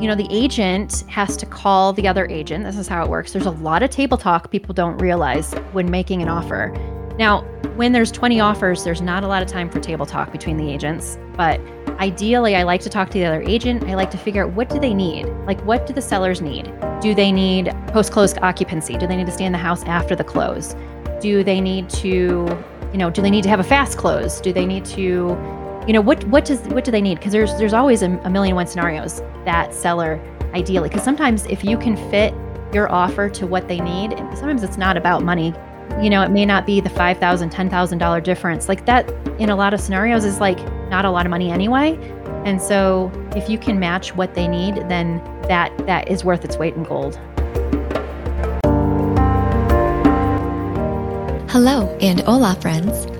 you know, the agent has to call the other agent. This is how it works. There's a lot of table talk people don't realize when making an offer. Now, when there's 20 offers, there's not a lot of time for table talk between the agents, but ideally I like to talk to the other agent. I like to figure out what do they need? Like what do the sellers need? Do they need post-close occupancy? Do they need to stay in the house after the close? Do they need to, you know, do they need to have a fast close? Do they need to you know what what does what do they need? Because there's there's always a, a million one scenarios that seller ideally because sometimes if you can fit your offer to what they need sometimes it's not about money you know it may not be the $5000 $10000 difference. Like that in a lot of scenarios is like not a lot of money anyway. And so if you can match what they need then that that is worth its weight in gold. Hello and hola friends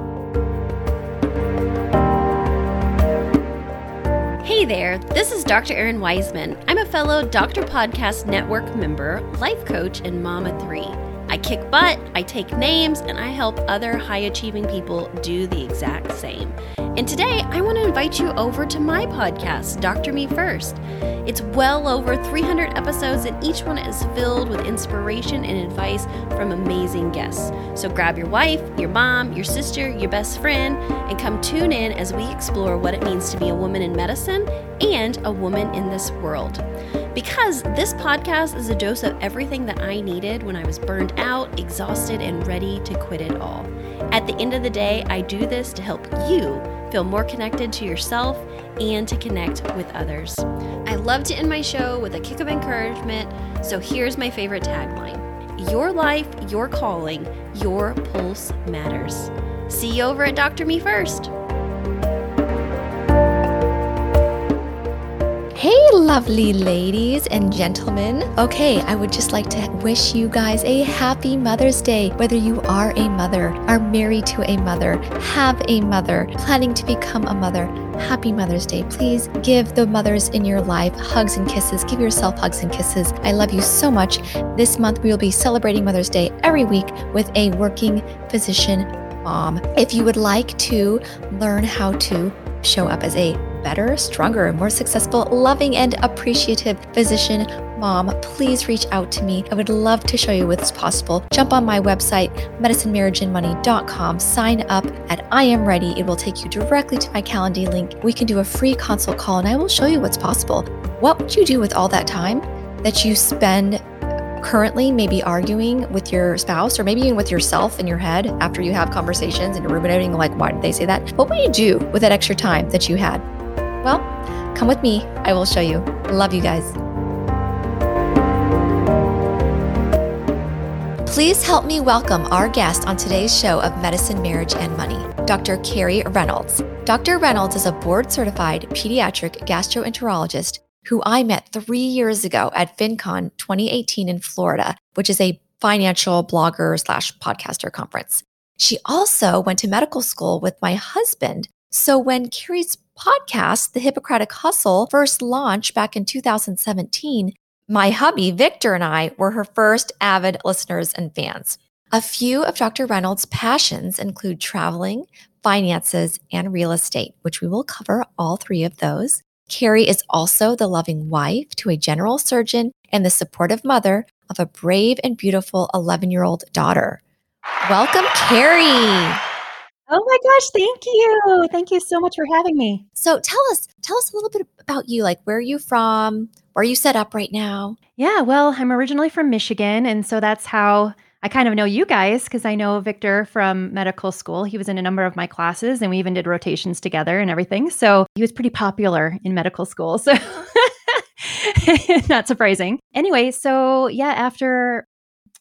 Hey there, this is Dr. Erin Wiseman. I'm a fellow Doctor Podcast Network member, life coach, and mama three. I kick butt, I take names, and I help other high achieving people do the exact same. And today, I want to invite you over to my podcast, Dr. Me First. It's well over 300 episodes, and each one is filled with inspiration and advice from amazing guests. So grab your wife, your mom, your sister, your best friend, and come tune in as we explore what it means to be a woman in medicine and a woman in this world. Because this podcast is a dose of everything that I needed when I was burned out, exhausted, and ready to quit it all. At the end of the day, I do this to help you feel more connected to yourself and to connect with others. I love to end my show with a kick of encouragement, so here's my favorite tagline Your life, your calling, your pulse matters. See you over at Dr. Me First. Lovely ladies and gentlemen. Okay, I would just like to wish you guys a happy Mother's Day. Whether you are a mother, are married to a mother, have a mother, planning to become a mother, happy Mother's Day. Please give the mothers in your life hugs and kisses. Give yourself hugs and kisses. I love you so much. This month, we will be celebrating Mother's Day every week with a working physician mom. If you would like to learn how to show up as a better, stronger, more successful, loving, and appreciative physician mom, please reach out to me. I would love to show you what's possible. Jump on my website, medicinemarriageandmoney.com, sign up at I am ready. It will take you directly to my calendar link. We can do a free consult call and I will show you what's possible. What would you do with all that time that you spend currently maybe arguing with your spouse or maybe even with yourself in your head after you have conversations and you're ruminating like why did they say that what would you do with that extra time that you had well come with me i will show you love you guys Please help me welcome our guest on today's show of Medicine, Marriage, and Money, Dr. Carrie Reynolds. Dr. Reynolds is a board certified pediatric gastroenterologist who I met three years ago at FinCon 2018 in Florida, which is a financial blogger slash podcaster conference. She also went to medical school with my husband. So when Carrie's podcast, The Hippocratic Hustle, first launched back in 2017, my hubby, Victor, and I were her first avid listeners and fans. A few of Dr. Reynolds' passions include traveling, finances, and real estate, which we will cover all three of those. Carrie is also the loving wife to a general surgeon and the supportive mother of a brave and beautiful 11 year old daughter. Welcome, Carrie. Oh my gosh, thank you. Thank you so much for having me. So tell us, tell us a little bit about you. Like where are you from? Where are you set up right now? Yeah, well, I'm originally from Michigan, and so that's how I kind of know you guys because I know Victor from medical school. He was in a number of my classes and we even did rotations together and everything. So he was pretty popular in medical school. So not surprising. Anyway, so yeah, after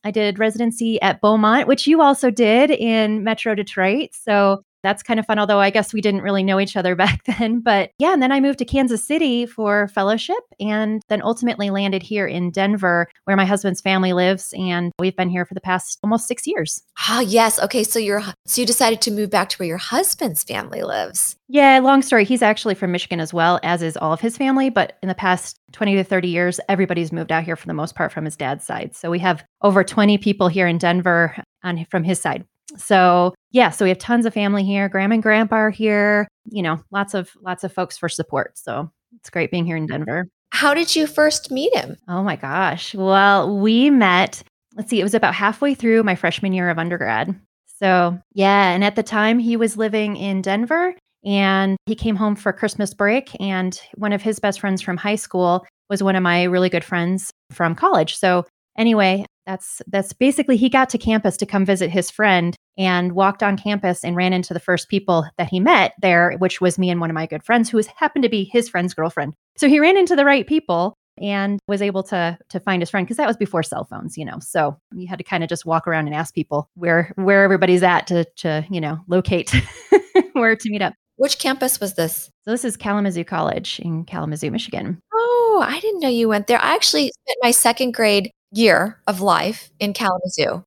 I did residency at Beaumont, which you also did in Metro Detroit. So that's kind of fun. Although I guess we didn't really know each other back then. But yeah, and then I moved to Kansas City for fellowship and then ultimately landed here in Denver where my husband's family lives. And we've been here for the past almost six years. Ah, yes. Okay. So you're so you decided to move back to where your husband's family lives. Yeah, long story. He's actually from Michigan as well, as is all of his family. But in the past 20 to 30 years, everybody's moved out here for the most part from his dad's side. So we have over 20 people here in Denver on from his side. So yeah, so we have tons of family here. Grandma and grandpa are here. You know, lots of lots of folks for support. So it's great being here in Denver. How did you first meet him? Oh my gosh. Well, we met, let's see, it was about halfway through my freshman year of undergrad. So, yeah. And at the time, he was living in Denver and he came home for Christmas break. And one of his best friends from high school was one of my really good friends from college. So, anyway, that's that's basically he got to campus to come visit his friend and walked on campus and ran into the first people that he met there, which was me and one of my good friends who was happened to be his friend's girlfriend. So he ran into the right people and was able to to find his friend because that was before cell phones, you know. So you had to kind of just walk around and ask people where where everybody's at to to you know locate where to meet up. Which campus was this? So this is Kalamazoo College in Kalamazoo, Michigan. Oh, I didn't know you went there. I actually spent my second grade year of life in Kalamazoo.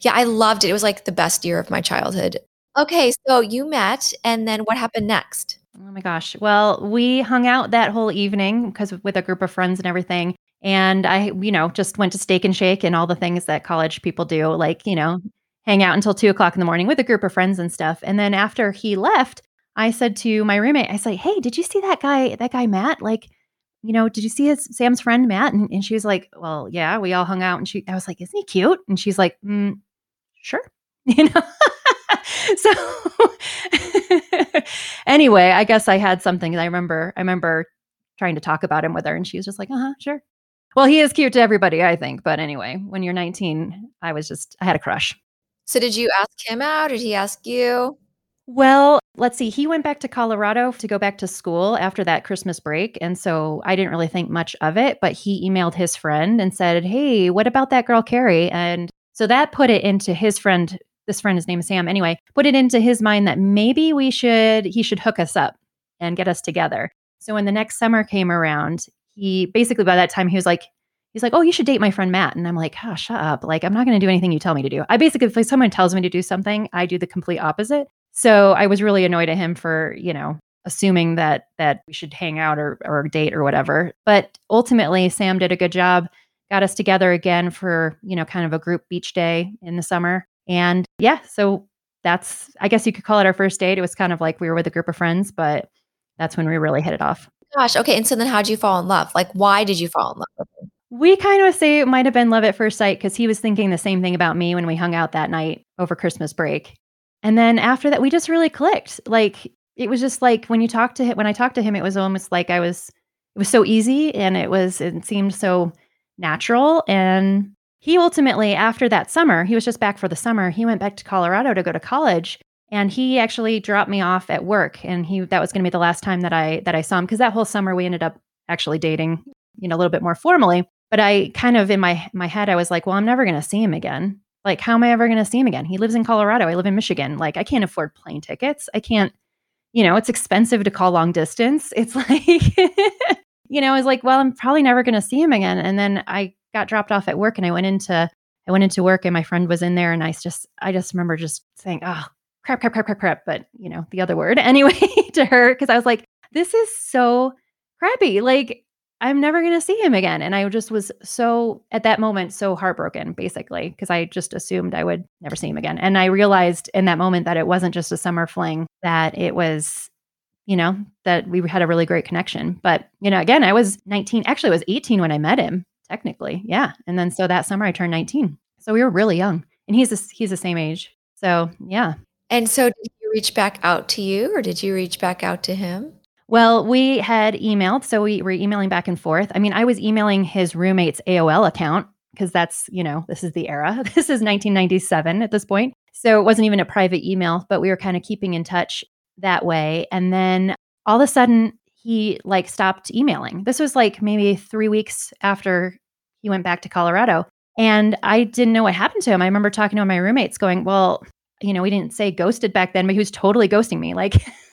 Yeah, I loved it. It was like the best year of my childhood. Okay, so you met, and then what happened next? Oh my gosh. Well, we hung out that whole evening because with a group of friends and everything. And I, you know, just went to Steak and Shake and all the things that college people do, like, you know, hang out until two o'clock in the morning with a group of friends and stuff. And then after he left, I said to my roommate, I said, Hey, did you see that guy, that guy, Matt? Like, you know, did you see his Sam's friend Matt? And, and she was like, Well, yeah, we all hung out. And she, I was like, Isn't he cute? And she's like, mm, Sure. You know? so anyway, I guess I had something. I remember, I remember trying to talk about him with her, and she was just like, "Uh huh, sure." Well, he is cute to everybody, I think. But anyway, when you're 19, I was just, I had a crush. So did you ask him out? Did he ask you? Well, let's see. He went back to Colorado to go back to school after that Christmas break. And so I didn't really think much of it, but he emailed his friend and said, Hey, what about that girl, Carrie? And so that put it into his friend, this friend, his name is Sam anyway, put it into his mind that maybe we should, he should hook us up and get us together. So when the next summer came around, he basically by that time he was like, he's like, oh, you should date my friend Matt. And I'm like, oh, shut up. Like, I'm not going to do anything you tell me to do. I basically, if someone tells me to do something, I do the complete opposite. So I was really annoyed at him for, you know, assuming that that we should hang out or or date or whatever. But ultimately, Sam did a good job, got us together again for, you know, kind of a group beach day in the summer. And yeah, so that's I guess you could call it our first date. It was kind of like we were with a group of friends, but that's when we really hit it off. Gosh, okay. And so then how did you fall in love? Like why did you fall in love? We kind of say it might have been love at first sight because he was thinking the same thing about me when we hung out that night over Christmas break. And then after that, we just really clicked. Like it was just like when you talk to him, when I talked to him, it was almost like I was, it was so easy and it was, it seemed so natural. And he ultimately, after that summer, he was just back for the summer. He went back to Colorado to go to college. And he actually dropped me off at work. And he, that was going to be the last time that I, that I saw him. Cause that whole summer we ended up actually dating, you know, a little bit more formally. But I kind of in my, my head, I was like, well, I'm never going to see him again. Like, how am I ever going to see him again? He lives in Colorado. I live in Michigan. Like, I can't afford plane tickets. I can't, you know, it's expensive to call long distance. It's like, you know, I was like, well, I'm probably never going to see him again. And then I got dropped off at work and I went into, I went into work and my friend was in there and I just, I just remember just saying, oh, crap, crap, crap, crap, crap. But, you know, the other word anyway to her, because I was like, this is so crappy. Like, I'm never going to see him again. And I just was so, at that moment, so heartbroken, basically, because I just assumed I would never see him again. And I realized in that moment that it wasn't just a summer fling, that it was, you know, that we had a really great connection. But, you know, again, I was 19, actually, I was 18 when I met him, technically. Yeah. And then so that summer I turned 19. So we were really young. And he's, a, he's the same age. So, yeah. And so did he reach back out to you or did you reach back out to him? Well, we had emailed, so we were emailing back and forth. I mean, I was emailing his roommate's AOL account because that's, you know, this is the era. This is 1997 at this point. So it wasn't even a private email, but we were kind of keeping in touch that way. And then all of a sudden, he like stopped emailing. This was like maybe three weeks after he went back to Colorado. And I didn't know what happened to him. I remember talking to my roommates going, Well, you know, we didn't say ghosted back then, but he was totally ghosting me. Like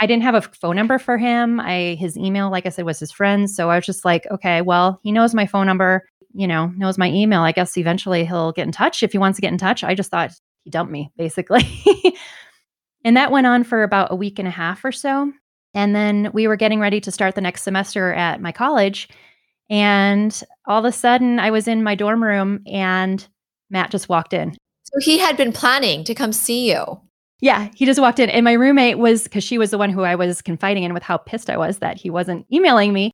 I didn't have a phone number for him. I his email, like I said, was his friend's. So I was just like, okay, well, he knows my phone number, you know, knows my email. I guess eventually he'll get in touch if he wants to get in touch. I just thought he dumped me, basically. and that went on for about a week and a half or so. And then we were getting ready to start the next semester at my college. And all of a sudden, I was in my dorm room and Matt just walked in. So he had been planning to come see you. Yeah, he just walked in. And my roommate was, because she was the one who I was confiding in with how pissed I was that he wasn't emailing me.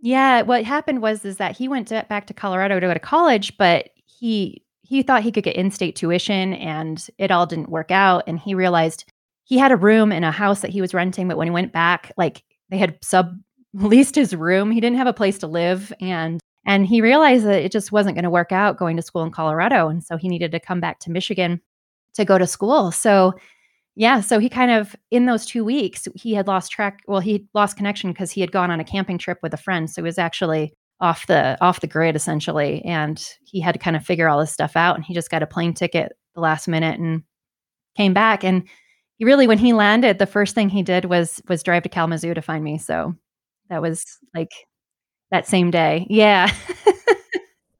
Yeah, what happened was is that he went to, back to Colorado to go to college, but he he thought he could get in-state tuition and it all didn't work out. And he realized he had a room in a house that he was renting but when he went back like they had sub leased his room. He didn't have a place to live. And and he realized that it just wasn't going to work out going to school in Colorado. And so he needed to come back to Michigan to go to school. So yeah so he kind of in those 2 weeks he had lost track well he lost connection because he had gone on a camping trip with a friend so he was actually off the off the grid essentially and he had to kind of figure all this stuff out and he just got a plane ticket the last minute and came back and he really when he landed the first thing he did was was drive to Kalamazoo to find me so that was like that same day. Yeah.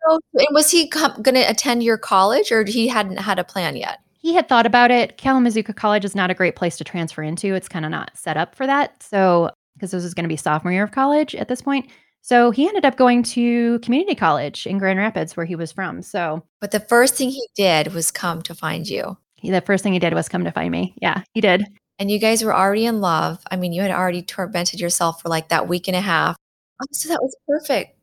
So, and was he com- going to attend your college or he hadn't had a plan yet he had thought about it Kalamazoo College is not a great place to transfer into it's kind of not set up for that so because this was going to be sophomore year of college at this point so he ended up going to community college in Grand Rapids, where he was from. So, but the first thing he did was come to find you. He, the first thing he did was come to find me. Yeah, he did. And you guys were already in love. I mean, you had already tormented yourself for like that week and a half. Oh, so that was perfect.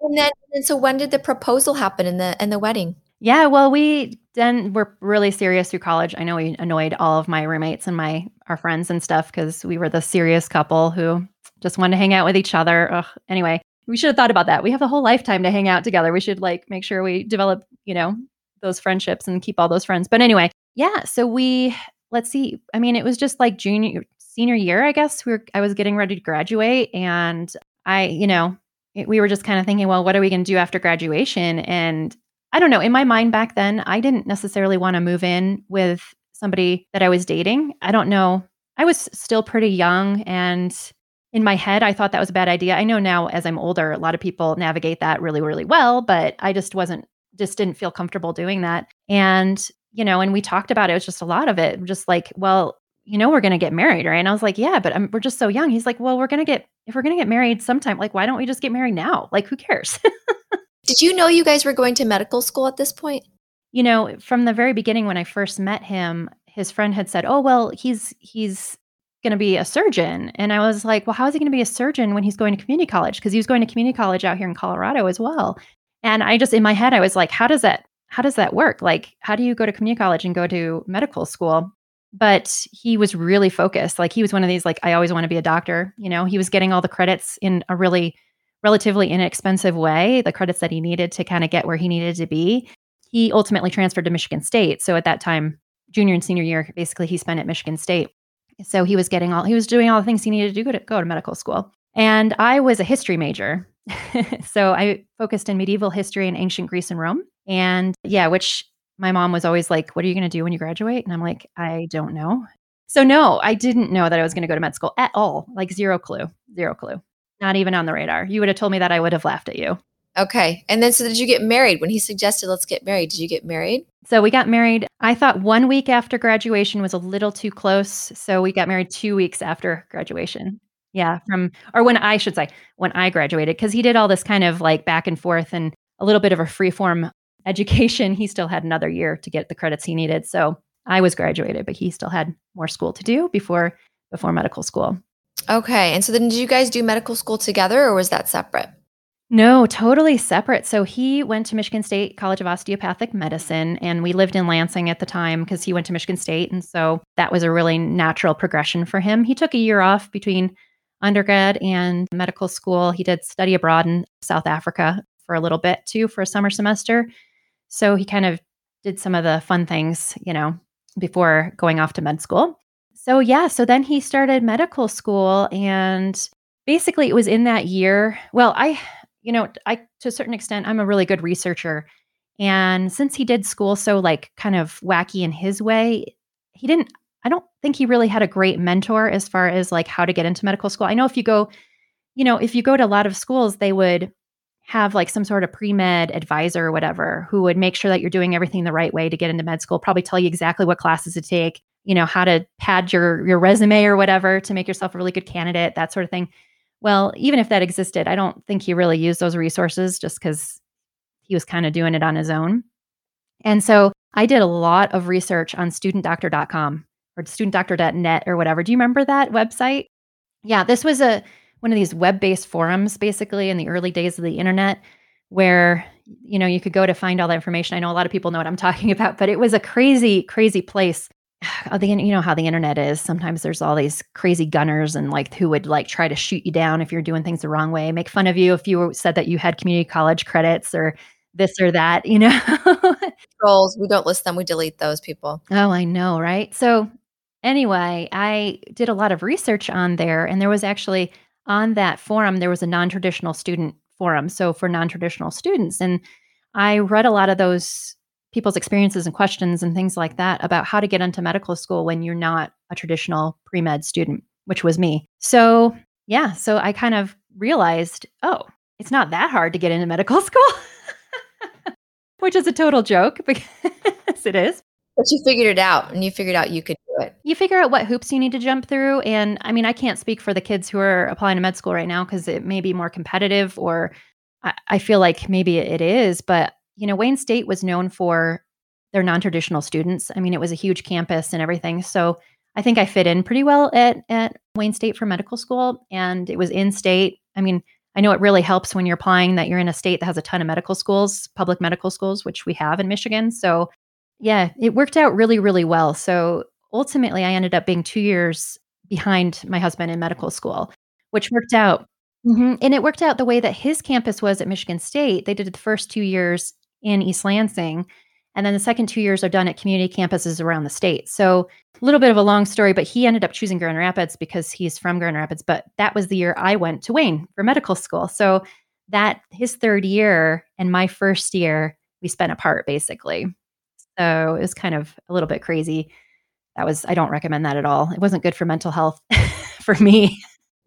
And then, and so when did the proposal happen in the in the wedding? Yeah, well, we then were really serious through college. I know we annoyed all of my roommates and my our friends and stuff because we were the serious couple who just wanted to hang out with each other. Ugh. Anyway, we should have thought about that. We have a whole lifetime to hang out together. We should like make sure we develop, you know, those friendships and keep all those friends. But anyway, yeah. So we let's see. I mean, it was just like junior senior year, I guess. We were I was getting ready to graduate and I, you know, we were just kind of thinking, well, what are we going to do after graduation? And I don't know. In my mind back then, I didn't necessarily want to move in with somebody that I was dating. I don't know. I was still pretty young and in my head, I thought that was a bad idea. I know now as I'm older, a lot of people navigate that really, really well, but I just wasn't, just didn't feel comfortable doing that. And, you know, and we talked about it, it was just a lot of it, just like, well, you know, we're going to get married, right? And I was like, yeah, but I'm, we're just so young. He's like, well, we're going to get, if we're going to get married sometime, like, why don't we just get married now? Like, who cares? Did you know you guys were going to medical school at this point? You know, from the very beginning when I first met him, his friend had said, "Oh, well, he's he's going to be a surgeon. And I was like, well, how is he going to be a surgeon when he's going to community college? Because he was going to community college out here in Colorado as well. And I just, in my head, I was like, how does that, how does that work? Like, how do you go to community college and go to medical school? But he was really focused. Like, he was one of these, like, I always want to be a doctor. You know, he was getting all the credits in a really relatively inexpensive way, the credits that he needed to kind of get where he needed to be. He ultimately transferred to Michigan State. So at that time, junior and senior year, basically, he spent at Michigan State. So he was getting all he was doing all the things he needed to do to go to medical school. And I was a history major. so I focused in medieval history and ancient Greece and Rome. And yeah, which my mom was always like, What are you going to do when you graduate? And I'm like, I don't know. So no, I didn't know that I was going to go to med school at all. Like zero clue, zero clue. Not even on the radar. You would have told me that I would have laughed at you. Okay. And then so did you get married when he suggested let's get married? Did you get married? So we got married. I thought one week after graduation was a little too close. So we got married two weeks after graduation. Yeah. From, or when I should say, when I graduated, because he did all this kind of like back and forth and a little bit of a free form education. He still had another year to get the credits he needed. So I was graduated, but he still had more school to do before before medical school. Okay. And so then did you guys do medical school together or was that separate? No, totally separate. So he went to Michigan State College of Osteopathic Medicine, and we lived in Lansing at the time because he went to Michigan State. And so that was a really natural progression for him. He took a year off between undergrad and medical school. He did study abroad in South Africa for a little bit too, for a summer semester. So he kind of did some of the fun things, you know, before going off to med school. So, yeah, so then he started medical school and basically it was in that year well i you know, I to a certain extent, I'm a really good researcher. And since he did school so like kind of wacky in his way, he didn't I don't think he really had a great mentor as far as like how to get into medical school. I know if you go, you know, if you go to a lot of schools, they would have like some sort of pre-med advisor or whatever who would make sure that you're doing everything the right way to get into med school, probably tell you exactly what classes to take, you know, how to pad your your resume or whatever to make yourself a really good candidate, that sort of thing. Well, even if that existed, I don't think he really used those resources just cuz he was kind of doing it on his own. And so I did a lot of research on studentdoctor.com or studentdoctor.net or whatever. Do you remember that website? Yeah, this was a one of these web-based forums basically in the early days of the internet where you know you could go to find all that information. I know a lot of people know what I'm talking about, but it was a crazy crazy place. Oh, the you know how the internet is. Sometimes there's all these crazy gunners and like who would like try to shoot you down if you're doing things the wrong way, make fun of you if you said that you had community college credits or this or that, you know. Trolls, we don't list them, we delete those people. Oh, I know, right? So, anyway, I did a lot of research on there, and there was actually on that forum, there was a non traditional student forum. So, for non traditional students, and I read a lot of those people's experiences and questions and things like that about how to get into medical school when you're not a traditional pre med student, which was me. So, yeah, so I kind of realized, oh, it's not that hard to get into medical school which is a total joke because it is. But you figured it out and you figured out you could do it. You figure out what hoops you need to jump through. And I mean, I can't speak for the kids who are applying to med school right now because it may be more competitive or I, I feel like maybe it is. But, you know, Wayne State was known for their non traditional students. I mean, it was a huge campus and everything. So I think I fit in pretty well at, at Wayne State for medical school and it was in state. I mean, I know it really helps when you're applying that you're in a state that has a ton of medical schools, public medical schools, which we have in Michigan. So, yeah, it worked out really, really well. So, ultimately, I ended up being two years behind my husband in medical school, which worked out. Mm-hmm. And it worked out the way that his campus was at Michigan State. They did the first two years in East Lansing. And then the second two years are done at community campuses around the state. So a little bit of a long story, but he ended up choosing Grand Rapids because he's from Grand Rapids. But that was the year I went to Wayne for medical school. So that his third year and my first year, we spent apart basically. So it was kind of a little bit crazy. That was, I don't recommend that at all. It wasn't good for mental health for me.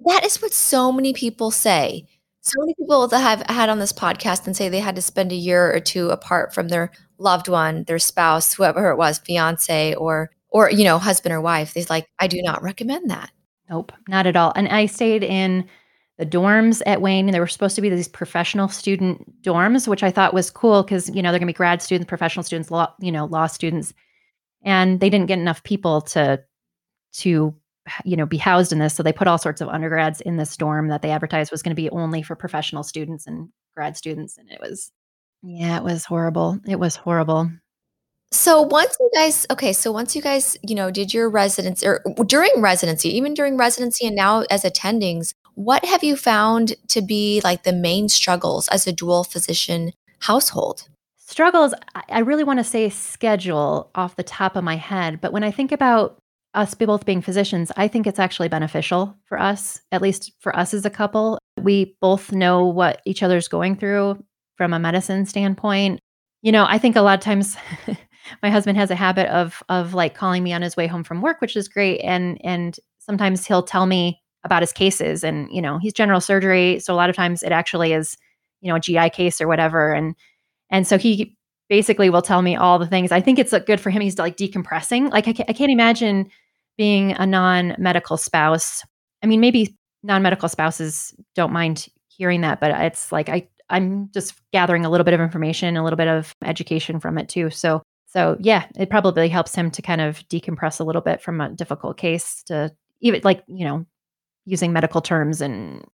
That is what so many people say. So many people that have had on this podcast and say they had to spend a year or two apart from their loved one, their spouse, whoever it was, fiance or or you know, husband or wife. They're like, I do not recommend that. Nope, not at all. And I stayed in the dorms at Wayne, and there were supposed to be these professional student dorms, which I thought was cool because you know they're gonna be grad students, professional students, law, you know, law students, and they didn't get enough people to to you know be housed in this, so they put all sorts of undergrads in this dorm that they advertised was going to be only for professional students and grad students, and it was yeah, it was horrible. It was horrible. So once you guys okay, so once you guys, you know, did your residence or during residency, even during residency and now as attendings, what have you found to be like the main struggles as a dual physician household? Struggles, I really want to say schedule off the top of my head, but when I think about us both being physicians, I think it's actually beneficial for us, at least for us as a couple. We both know what each other's going through from a medicine standpoint. You know, I think a lot of times my husband has a habit of of like calling me on his way home from work, which is great. And and sometimes he'll tell me about his cases. And, you know, he's general surgery. So a lot of times it actually is, you know, a GI case or whatever. And and so he basically will tell me all the things. I think it's good for him. He's like decompressing. Like I can't, I can't imagine being a non-medical spouse. I mean, maybe non-medical spouses don't mind hearing that, but it's like I I'm just gathering a little bit of information, a little bit of education from it too. So, so yeah, it probably helps him to kind of decompress a little bit from a difficult case to even like, you know, using medical terms and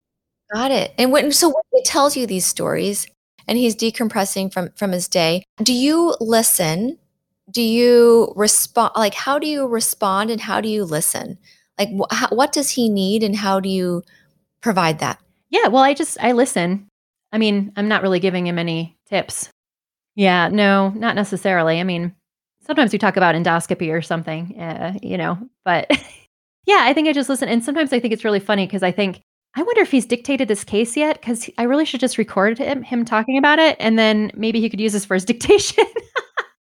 Got it. And when so when he tells you these stories and he's decompressing from from his day, do you listen? Do you respond like how do you respond and how do you listen? Like wh- how, what does he need and how do you provide that? Yeah, well, I just I listen. I mean, I'm not really giving him any tips. Yeah, no, not necessarily. I mean, sometimes we talk about endoscopy or something, uh, you know, but yeah, I think I just listen. And sometimes I think it's really funny because I think I wonder if he's dictated this case yet because I really should just record him, him talking about it and then maybe he could use this for his dictation.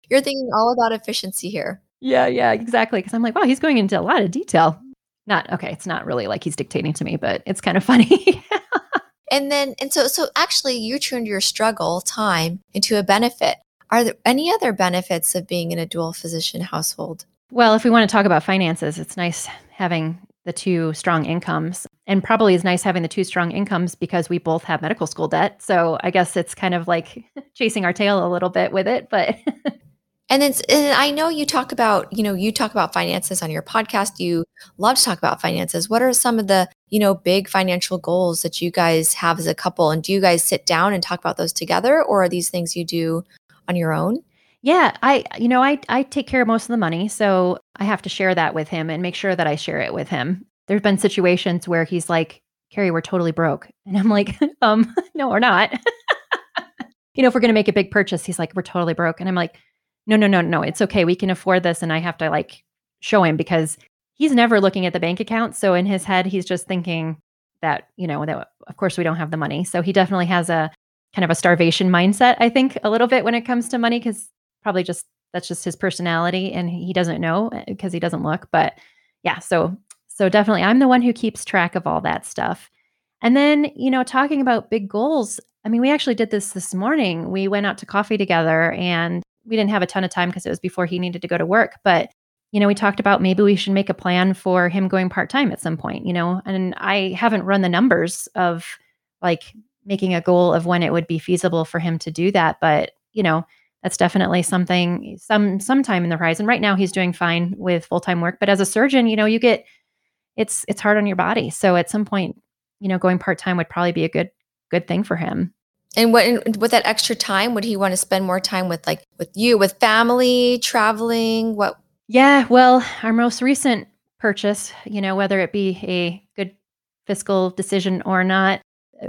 You're thinking all about efficiency here. Yeah, yeah, exactly. Because I'm like, wow, he's going into a lot of detail. Not okay. It's not really like he's dictating to me, but it's kind of funny. and then, and so, so actually, you turned your struggle time into a benefit. Are there any other benefits of being in a dual physician household? Well, if we want to talk about finances, it's nice having the two strong incomes. And probably is nice having the two strong incomes because we both have medical school debt. So I guess it's kind of like chasing our tail a little bit with it, but And then and I know you talk about, you know, you talk about finances on your podcast. You love to talk about finances. What are some of the, you know, big financial goals that you guys have as a couple? And do you guys sit down and talk about those together or are these things you do on your own? Yeah, I you know, I I take care of most of the money, so I have to share that with him and make sure that I share it with him. There's been situations where he's like, "Carrie, we're totally broke." And I'm like, "Um, no, we're not." you know, if we're going to make a big purchase, he's like, "We're totally broke." And I'm like, "No, no, no, no. It's okay. We can afford this." And I have to like show him because he's never looking at the bank account, so in his head he's just thinking that, you know, that of course we don't have the money. So he definitely has a kind of a starvation mindset, I think, a little bit when it comes to money cuz probably just that's just his personality and he doesn't know because eh, he doesn't look but yeah so so definitely i'm the one who keeps track of all that stuff. And then you know talking about big goals i mean we actually did this this morning. We went out to coffee together and we didn't have a ton of time because it was before he needed to go to work but you know we talked about maybe we should make a plan for him going part-time at some point you know? And i haven't run the numbers of like making a goal of when it would be feasible for him to do that but you know that's definitely something some sometime in the horizon. Right now he's doing fine with full-time work, but as a surgeon, you know, you get it's it's hard on your body. So at some point, you know, going part-time would probably be a good good thing for him. And what with that extra time, would he want to spend more time with like with you, with family, traveling? What Yeah, well, our most recent purchase, you know, whether it be a good fiscal decision or not,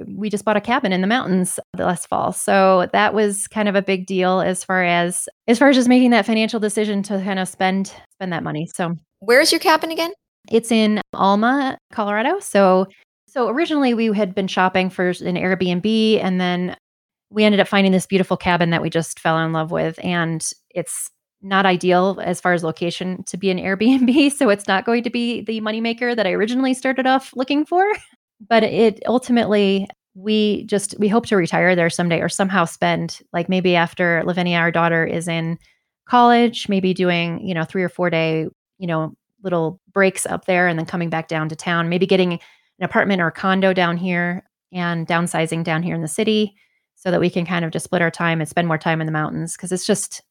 we just bought a cabin in the mountains last fall. So that was kind of a big deal as far as as far as just making that financial decision to kind of spend spend that money. So where's your cabin again? It's in Alma, Colorado. So so originally we had been shopping for an Airbnb and then we ended up finding this beautiful cabin that we just fell in love with and it's not ideal as far as location to be an Airbnb, so it's not going to be the moneymaker that I originally started off looking for but it ultimately we just we hope to retire there someday or somehow spend like maybe after Lavinia, our daughter, is in college, maybe doing, you know, three or four day, you know, little breaks up there and then coming back down to town, maybe getting an apartment or a condo down here and downsizing down here in the city so that we can kind of just split our time and spend more time in the mountains because it's just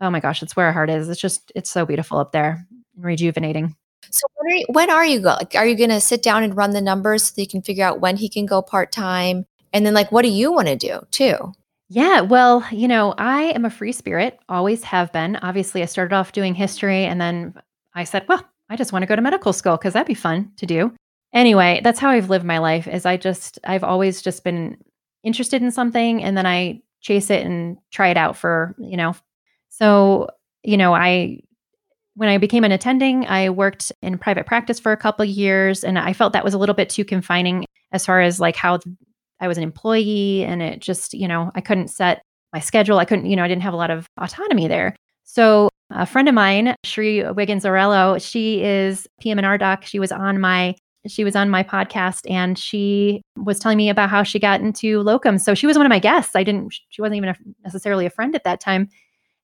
oh my gosh, it's where our heart is. It's just it's so beautiful up there and rejuvenating. So when are you, when are you go? Like, are you going to sit down and run the numbers so you can figure out when he can go part time? And then, like, what do you want to do too? Yeah, well, you know, I am a free spirit, always have been. Obviously, I started off doing history and then I said, well, I just want to go to medical school because that'd be fun to do. Anyway, that's how I've lived my life is I just I've always just been interested in something and then I chase it and try it out for, you know. So, you know, I when I became an attending, I worked in private practice for a couple years and I felt that was a little bit too confining as far as like how I was an employee and it just, you know, I couldn't set my schedule. I couldn't, you know, I didn't have a lot of autonomy there. So a friend of mine, Shri Wiggins Orello, she is PM&R doc. She was on my she was on my podcast and she was telling me about how she got into locum. So she was one of my guests. I didn't she wasn't even a, necessarily a friend at that time.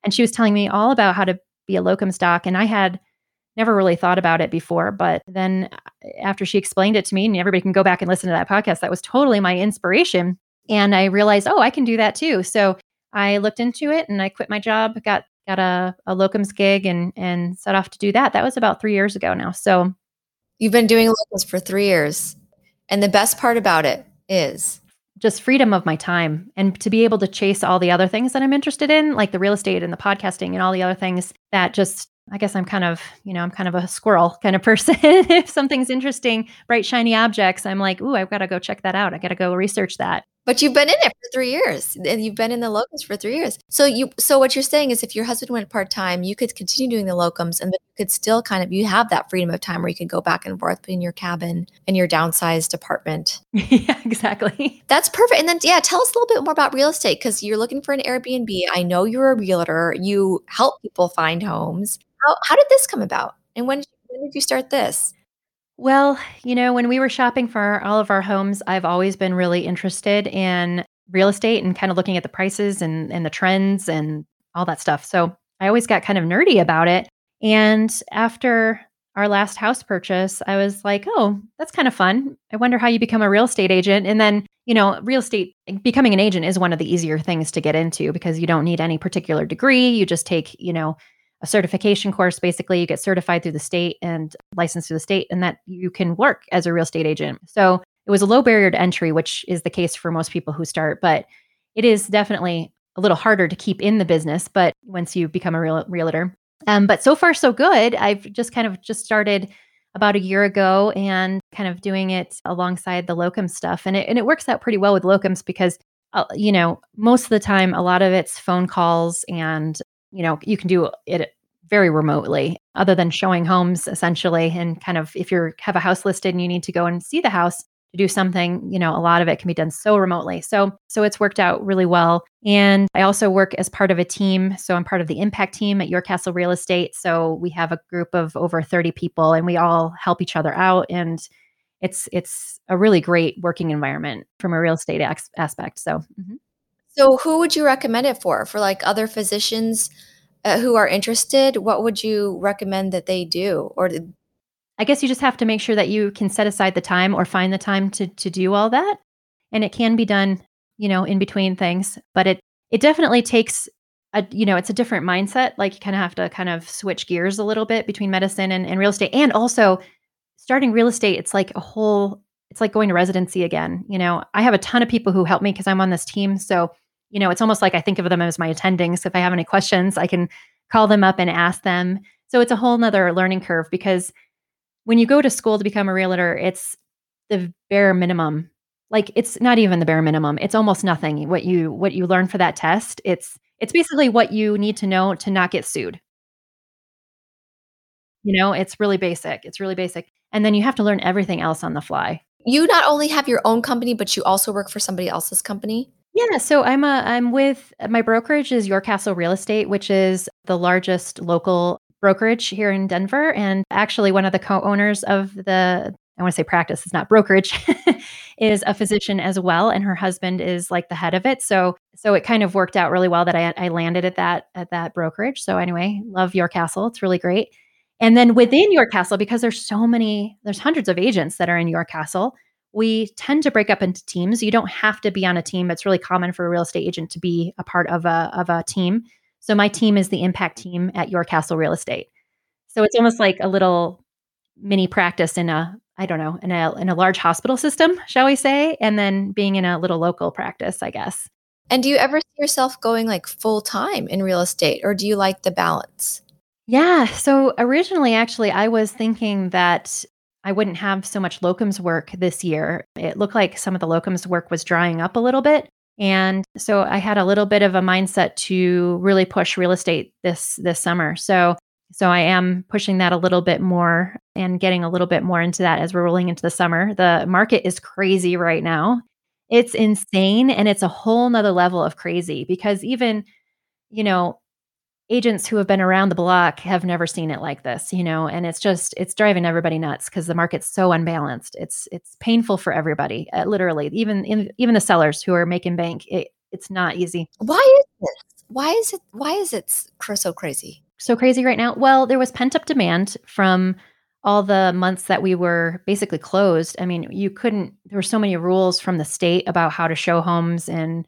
And she was telling me all about how to be a locums doc. And I had never really thought about it before. But then uh, after she explained it to me, and everybody can go back and listen to that podcast, that was totally my inspiration. And I realized, oh, I can do that too. So I looked into it and I quit my job, got got a, a locums gig and and set off to do that. That was about three years ago now. So you've been doing locums for three years. And the best part about it is just freedom of my time and to be able to chase all the other things that I'm interested in, like the real estate and the podcasting and all the other things that just, I guess I'm kind of, you know, I'm kind of a squirrel kind of person. if something's interesting, bright, shiny objects, I'm like, ooh, I've got to go check that out. I got to go research that. But you've been in it for three years, and you've been in the locums for three years. So you, so what you're saying is, if your husband went part time, you could continue doing the locums, and you could still kind of you have that freedom of time where you can go back and forth between your cabin and your downsized apartment. yeah, exactly. That's perfect. And then, yeah, tell us a little bit more about real estate because you're looking for an Airbnb. I know you're a realtor. You help people find homes. How, how did this come about? And when when did you start this? Well, you know, when we were shopping for all of our homes, I've always been really interested in real estate and kind of looking at the prices and, and the trends and all that stuff. So I always got kind of nerdy about it. And after our last house purchase, I was like, oh, that's kind of fun. I wonder how you become a real estate agent. And then, you know, real estate, becoming an agent is one of the easier things to get into because you don't need any particular degree. You just take, you know, a certification course. Basically, you get certified through the state and licensed through the state, and that you can work as a real estate agent. So it was a low barrier to entry, which is the case for most people who start, but it is definitely a little harder to keep in the business. But once you become a real realtor, um, but so far so good. I've just kind of just started about a year ago and kind of doing it alongside the locum stuff, and it and it works out pretty well with locums because uh, you know most of the time a lot of it's phone calls and you know, you can do it very remotely other than showing homes essentially and kind of if you have a house listed and you need to go and see the house to do something you know a lot of it can be done so remotely. So so it's worked out really well. And i also work as part of a team. So i'm part of the impact team at your castle real estate. So we have a group of over 30 people and we all help each other out. And it's it's a really great working environment from a real estate aspect. So mm-hmm. So, who would you recommend it for? For like other physicians uh, who are interested, what would you recommend that they do? Or I guess you just have to make sure that you can set aside the time or find the time to to do all that. And it can be done, you know, in between things, but it it definitely takes a you know, it's a different mindset. Like you kind of have to kind of switch gears a little bit between medicine and, and real estate. And also starting real estate, it's like a whole it's like going to residency again. You know, I have a ton of people who help me because I'm on this team. So you know, it's almost like I think of them as my attendings. So if I have any questions, I can call them up and ask them. So it's a whole nother learning curve because when you go to school to become a realtor, it's the bare minimum. Like it's not even the bare minimum. It's almost nothing what you what you learn for that test. It's it's basically what you need to know to not get sued. You know, it's really basic. It's really basic. And then you have to learn everything else on the fly. You not only have your own company, but you also work for somebody else's company? Yeah, so I'm a I'm with my brokerage is Your Castle Real Estate, which is the largest local brokerage here in Denver and actually one of the co-owners of the I want to say practice, it's not brokerage, is a physician as well and her husband is like the head of it. So so it kind of worked out really well that I I landed at that at that brokerage. So anyway, love Your Castle. It's really great. And then within Your Castle because there's so many there's hundreds of agents that are in Your Castle, we tend to break up into teams. You don't have to be on a team. It's really common for a real estate agent to be a part of a of a team. So my team is the impact team at Your Castle Real Estate. So it's almost like a little mini practice in a I don't know in a in a large hospital system, shall we say, and then being in a little local practice, I guess. And do you ever see yourself going like full time in real estate, or do you like the balance? Yeah. So originally, actually, I was thinking that I wouldn't have so much locums work this year. It looked like some of the locums work was drying up a little bit. And so I had a little bit of a mindset to really push real estate this this summer. So so I am pushing that a little bit more and getting a little bit more into that as we're rolling into the summer. The market is crazy right now. It's insane and it's a whole nother level of crazy because even, you know, agents who have been around the block have never seen it like this, you know, and it's just it's driving everybody nuts because the market's so unbalanced. It's it's painful for everybody, uh, literally. Even in, even the sellers who are making bank, it, it's not easy. Why is this? Why is it? Why is it so crazy? So crazy right now. Well, there was pent up demand from all the months that we were basically closed. I mean, you couldn't. There were so many rules from the state about how to show homes and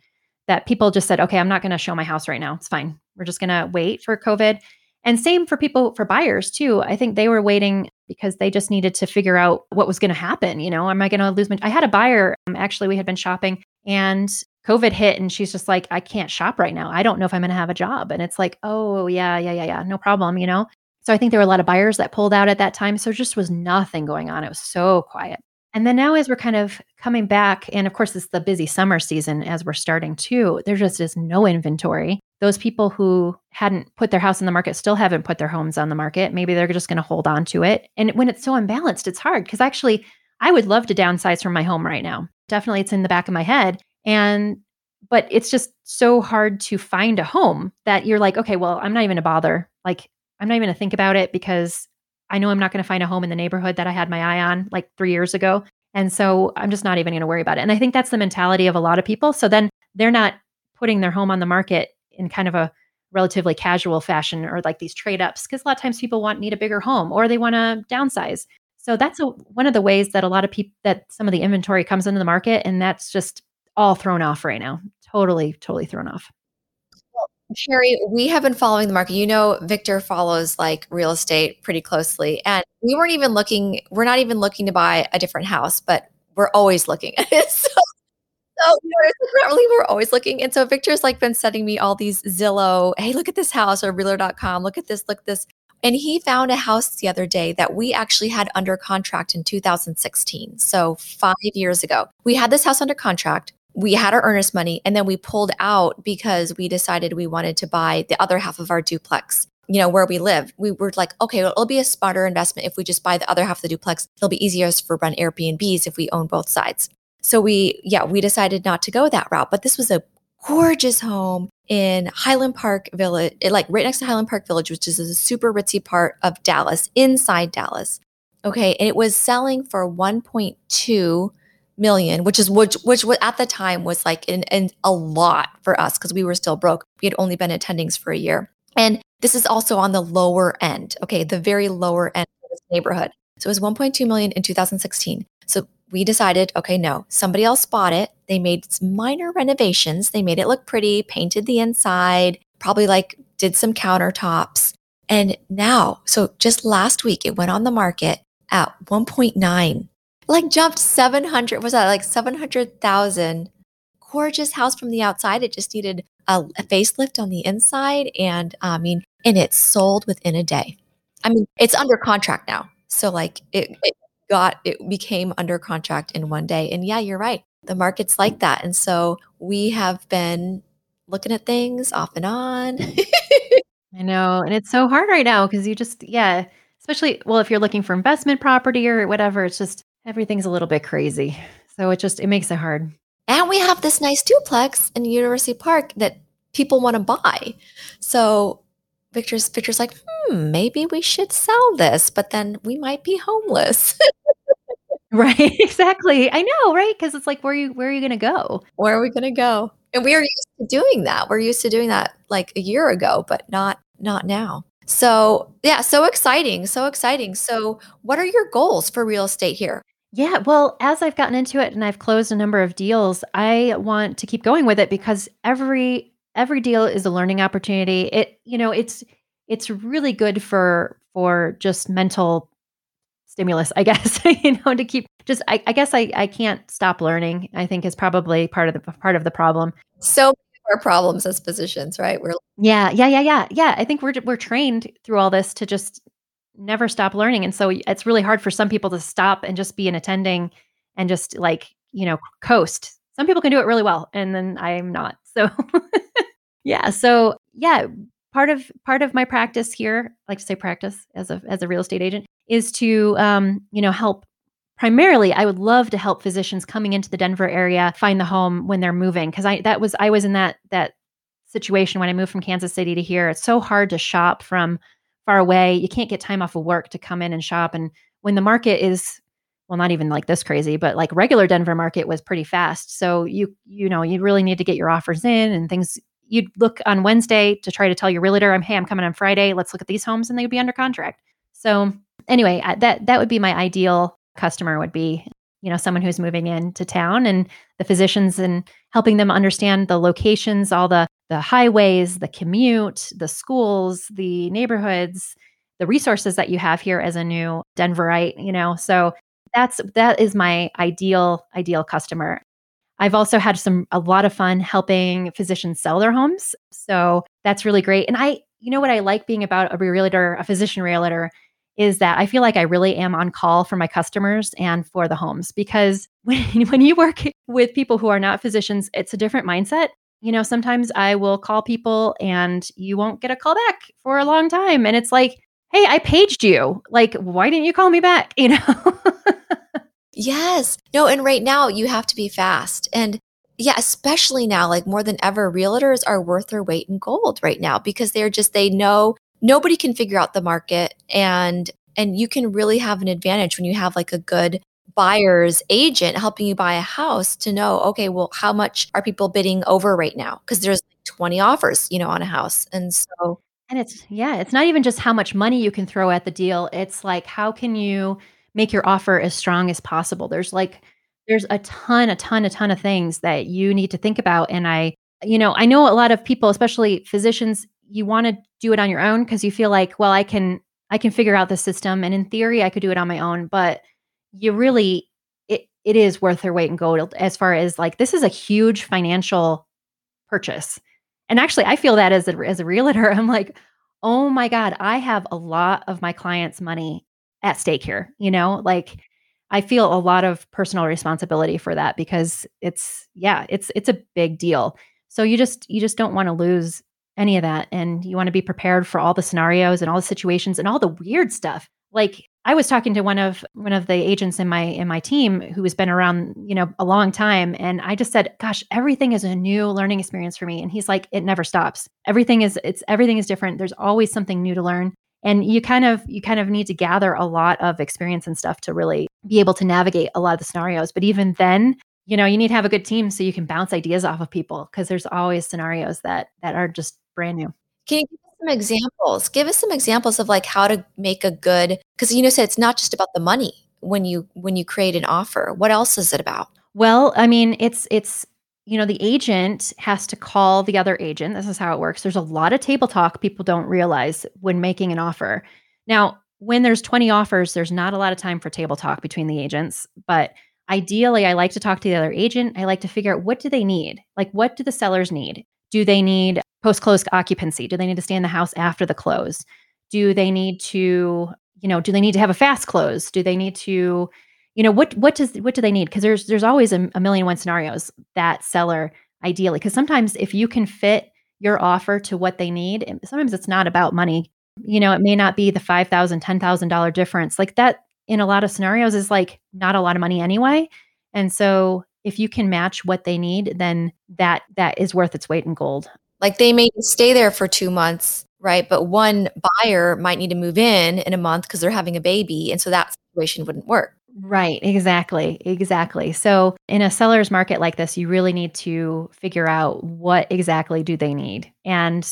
that people just said, okay, I'm not going to show my house right now. It's fine. We're just going to wait for COVID. And same for people, for buyers too. I think they were waiting because they just needed to figure out what was going to happen. You know, am I going to lose my? I had a buyer, um, actually, we had been shopping and COVID hit and she's just like, I can't shop right now. I don't know if I'm going to have a job. And it's like, oh, yeah, yeah, yeah, yeah, no problem, you know? So I think there were a lot of buyers that pulled out at that time. So just was nothing going on. It was so quiet. And then now, as we're kind of coming back, and of course, it's the busy summer season as we're starting too, there just is no inventory. Those people who hadn't put their house in the market still haven't put their homes on the market. Maybe they're just going to hold on to it. And when it's so imbalanced, it's hard because actually, I would love to downsize from my home right now. Definitely, it's in the back of my head. And but it's just so hard to find a home that you're like, okay, well, I'm not even a bother. Like, I'm not even to think about it because I know I'm not going to find a home in the neighborhood that I had my eye on like three years ago. And so I'm just not even going to worry about it. And I think that's the mentality of a lot of people. So then they're not putting their home on the market in kind of a relatively casual fashion or like these trade ups because a lot of times people want need a bigger home or they want to downsize. So that's a, one of the ways that a lot of people that some of the inventory comes into the market and that's just all thrown off right now. Totally, totally thrown off. Sherry, we have been following the market. You know, Victor follows like real estate pretty closely. And we weren't even looking, we're not even looking to buy a different house, but we're always looking. so, so you know, not really, we're always looking. And so Victor's like been sending me all these Zillow, hey, look at this house or realtor.com, look at this, look at this. And he found a house the other day that we actually had under contract in 2016. So five years ago. We had this house under contract we had our earnest money and then we pulled out because we decided we wanted to buy the other half of our duplex you know where we live we were like okay well, it'll be a smarter investment if we just buy the other half of the duplex. It'll be easier for run airbnbs if we own both sides. So we yeah we decided not to go that route but this was a gorgeous home in highland park village it, like right next to highland park village which is a super ritzy part of dallas inside dallas. Okay and it was selling for 1.2 million, which is which which at the time was like an a lot for us because we were still broke. We had only been attendings for a year, and this is also on the lower end. Okay, the very lower end of this neighborhood. So it was 1.2 million in 2016. So we decided, okay, no, somebody else bought it. They made minor renovations. They made it look pretty, painted the inside, probably like did some countertops. And now, so just last week, it went on the market at 1.9 like jumped 700 was that like 700,000 gorgeous house from the outside. It just needed a, a facelift on the inside and I mean and it sold within a day. I mean it's under contract now. So like it, it got it became under contract in one day. And yeah you're right. The market's like that. And so we have been looking at things off and on. I know. And it's so hard right now because you just yeah especially well if you're looking for investment property or whatever it's just everything's a little bit crazy. So it just it makes it hard. And we have this nice duplex in University Park that people want to buy. So Victor's Victor's like, hmm, maybe we should sell this, but then we might be homeless. right, exactly. I know, right? Because it's like, where are you where are you gonna go? Where are we gonna go? And we are used to doing that. We're used to doing that like a year ago, but not not now. So yeah, so exciting, so exciting. So what are your goals for real estate here? Yeah, well, as I've gotten into it and I've closed a number of deals, I want to keep going with it because every every deal is a learning opportunity. It you know, it's it's really good for for just mental stimulus, I guess, you know, to keep just I, I guess I, I can't stop learning, I think is probably part of the part of the problem. So our problems as physicians, right? We're Yeah, yeah, yeah, yeah. Yeah, I think we're we're trained through all this to just never stop learning. And so it's really hard for some people to stop and just be an attending and just like, you know, coast. Some people can do it really well and then I'm not. So yeah, so yeah, part of part of my practice here, I like to say practice as a as a real estate agent is to um, you know, help primarily I would love to help physicians coming into the Denver area find the home when they're moving because I that was I was in that that situation when I moved from Kansas City to here. It's so hard to shop from far away. You can't get time off of work to come in and shop. And when the market is, well, not even like this crazy, but like regular Denver market was pretty fast. So you, you know, you really need to get your offers in and things. You'd look on Wednesday to try to tell your realtor, "I'm hey, I'm coming on Friday. Let's look at these homes," and they would be under contract. So anyway, that that would be my ideal customer. Would be you know someone who's moving into town and the physicians and helping them understand the locations all the the highways the commute the schools the neighborhoods the resources that you have here as a new denverite you know? So that's that is my ideal ideal customer. I've also had some a lot of fun helping physicians sell their homes. So that's really great. And i you know what i like being about a realtor a physician realtor is that I feel like I really am on call for my customers and for the homes because when, when you work with people who are not physicians, it's a different mindset. You know, sometimes I will call people and you won't get a call back for a long time. And it's like, hey, I paged you. Like, why didn't you call me back? You know? yes. No, and right now you have to be fast. And yeah, especially now, like more than ever, realtors are worth their weight in gold right now because they're just, they know nobody can figure out the market and and you can really have an advantage when you have like a good buyer's agent helping you buy a house to know okay well how much are people bidding over right now? Because there's 20 offers you know on a house and so and it's yeah it's not even just how much money you can throw at the deal it's like how can you make your offer as strong as possible? There's like there's a ton a ton a ton of things that you need to think about and i you know i know a lot of people especially physicians you want to do it on your own because you feel like, well, I can I can figure out the system and in theory I could do it on my own, but you really it it is worth their weight in gold as far as like this is a huge financial purchase. And actually I feel that as a as a realtor, I'm like, "Oh my god, I have a lot of my clients' money at stake here." You know, like I feel a lot of personal responsibility for that because it's yeah, it's it's a big deal. So you just you just don't want to lose any of that. And you want to be prepared for all the scenarios and all the situations and all the weird stuff. Like I was talking to one of one of the agents in my in my team who has been around, you know, a long time and I just said, "Gosh, everything is a new learning experience for me." And he's like, "It never stops. Everything is it's everything is different. There's always something new to learn." And you kind of you kind of need to gather a lot of experience and stuff to really be able to navigate a lot of the scenarios. But even then, you know, you need to have a good team so you can bounce ideas off of people because there's always scenarios that that are just brand new. Can you give some examples? Give us some examples of like how to make a good because you know said it's not just about the money when you when you create an offer. What else is it about? Well, I mean, it's it's you know, the agent has to call the other agent. This is how it works. There's a lot of table talk people don't realize when making an offer. Now, when there's 20 offers, there's not a lot of time for table talk between the agents, but ideally I like to talk to the other agent. I like to figure out what do they need? Like what do the sellers need? Do they need post close occupancy? Do they need to stay in the house after the close? Do they need to, you know, do they need to have a fast close? Do they need to, you know, what what does what do they need? Because there's there's always a, a million one scenarios that seller ideally. Because sometimes if you can fit your offer to what they need, sometimes it's not about money. You know, it may not be the five thousand, ten thousand dollar difference. Like that in a lot of scenarios is like not a lot of money anyway. And so if you can match what they need, then that that is worth its weight in gold. Like they may stay there for 2 months, right? But one buyer might need to move in in a month because they're having a baby and so that situation wouldn't work. Right, exactly. Exactly. So, in a seller's market like this, you really need to figure out what exactly do they need. And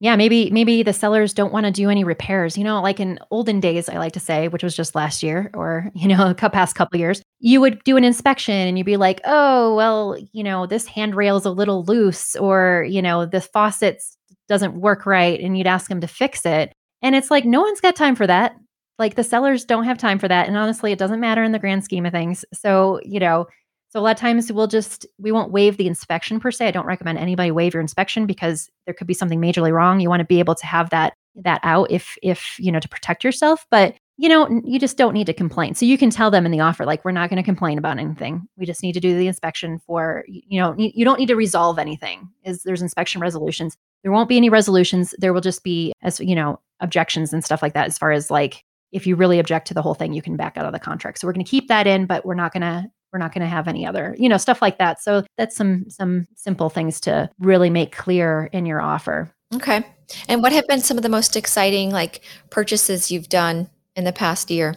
yeah, maybe maybe the sellers don't want to do any repairs. You know, like in olden days, I like to say, which was just last year or you know, a past couple years, you would do an inspection and you'd be like, "Oh, well, you know, this handrail is a little loose, or you know, the faucet doesn't work right," and you'd ask them to fix it. And it's like no one's got time for that. Like the sellers don't have time for that, and honestly, it doesn't matter in the grand scheme of things. So you know, so a lot of times we'll just we won't waive the inspection per se. I don't recommend anybody waive your inspection because there could be something majorly wrong. You want to be able to have that that out if if you know to protect yourself, but you know you just don't need to complain. So you can tell them in the offer like we're not going to complain about anything. We just need to do the inspection for you know you don't need to resolve anything. Is there's inspection resolutions. There won't be any resolutions. There will just be as you know objections and stuff like that as far as like if you really object to the whole thing, you can back out of the contract. So we're going to keep that in, but we're not going to we're not going to have any other you know stuff like that so that's some some simple things to really make clear in your offer okay and what have been some of the most exciting like purchases you've done in the past year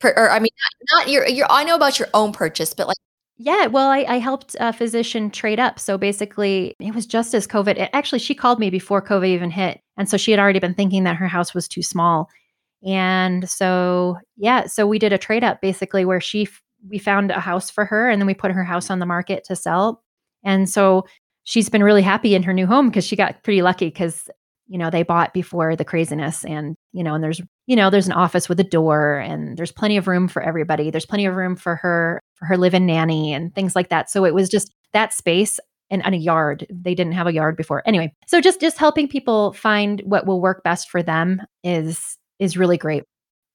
per, or i mean not, not your your i know about your own purchase but like yeah, well, I, I helped a physician trade up. So basically, it was just as COVID. Actually, she called me before COVID even hit. And so she had already been thinking that her house was too small. And so, yeah, so we did a trade up basically where she we found a house for her and then we put her house on the market to sell. And so she's been really happy in her new home because she got pretty lucky because you know they bought before the craziness and you know and there's you know there's an office with a door and there's plenty of room for everybody. There's plenty of room for her for her live-in nanny and things like that. So it was just that space and, and a yard. They didn't have a yard before. Anyway so just just helping people find what will work best for them is is really great.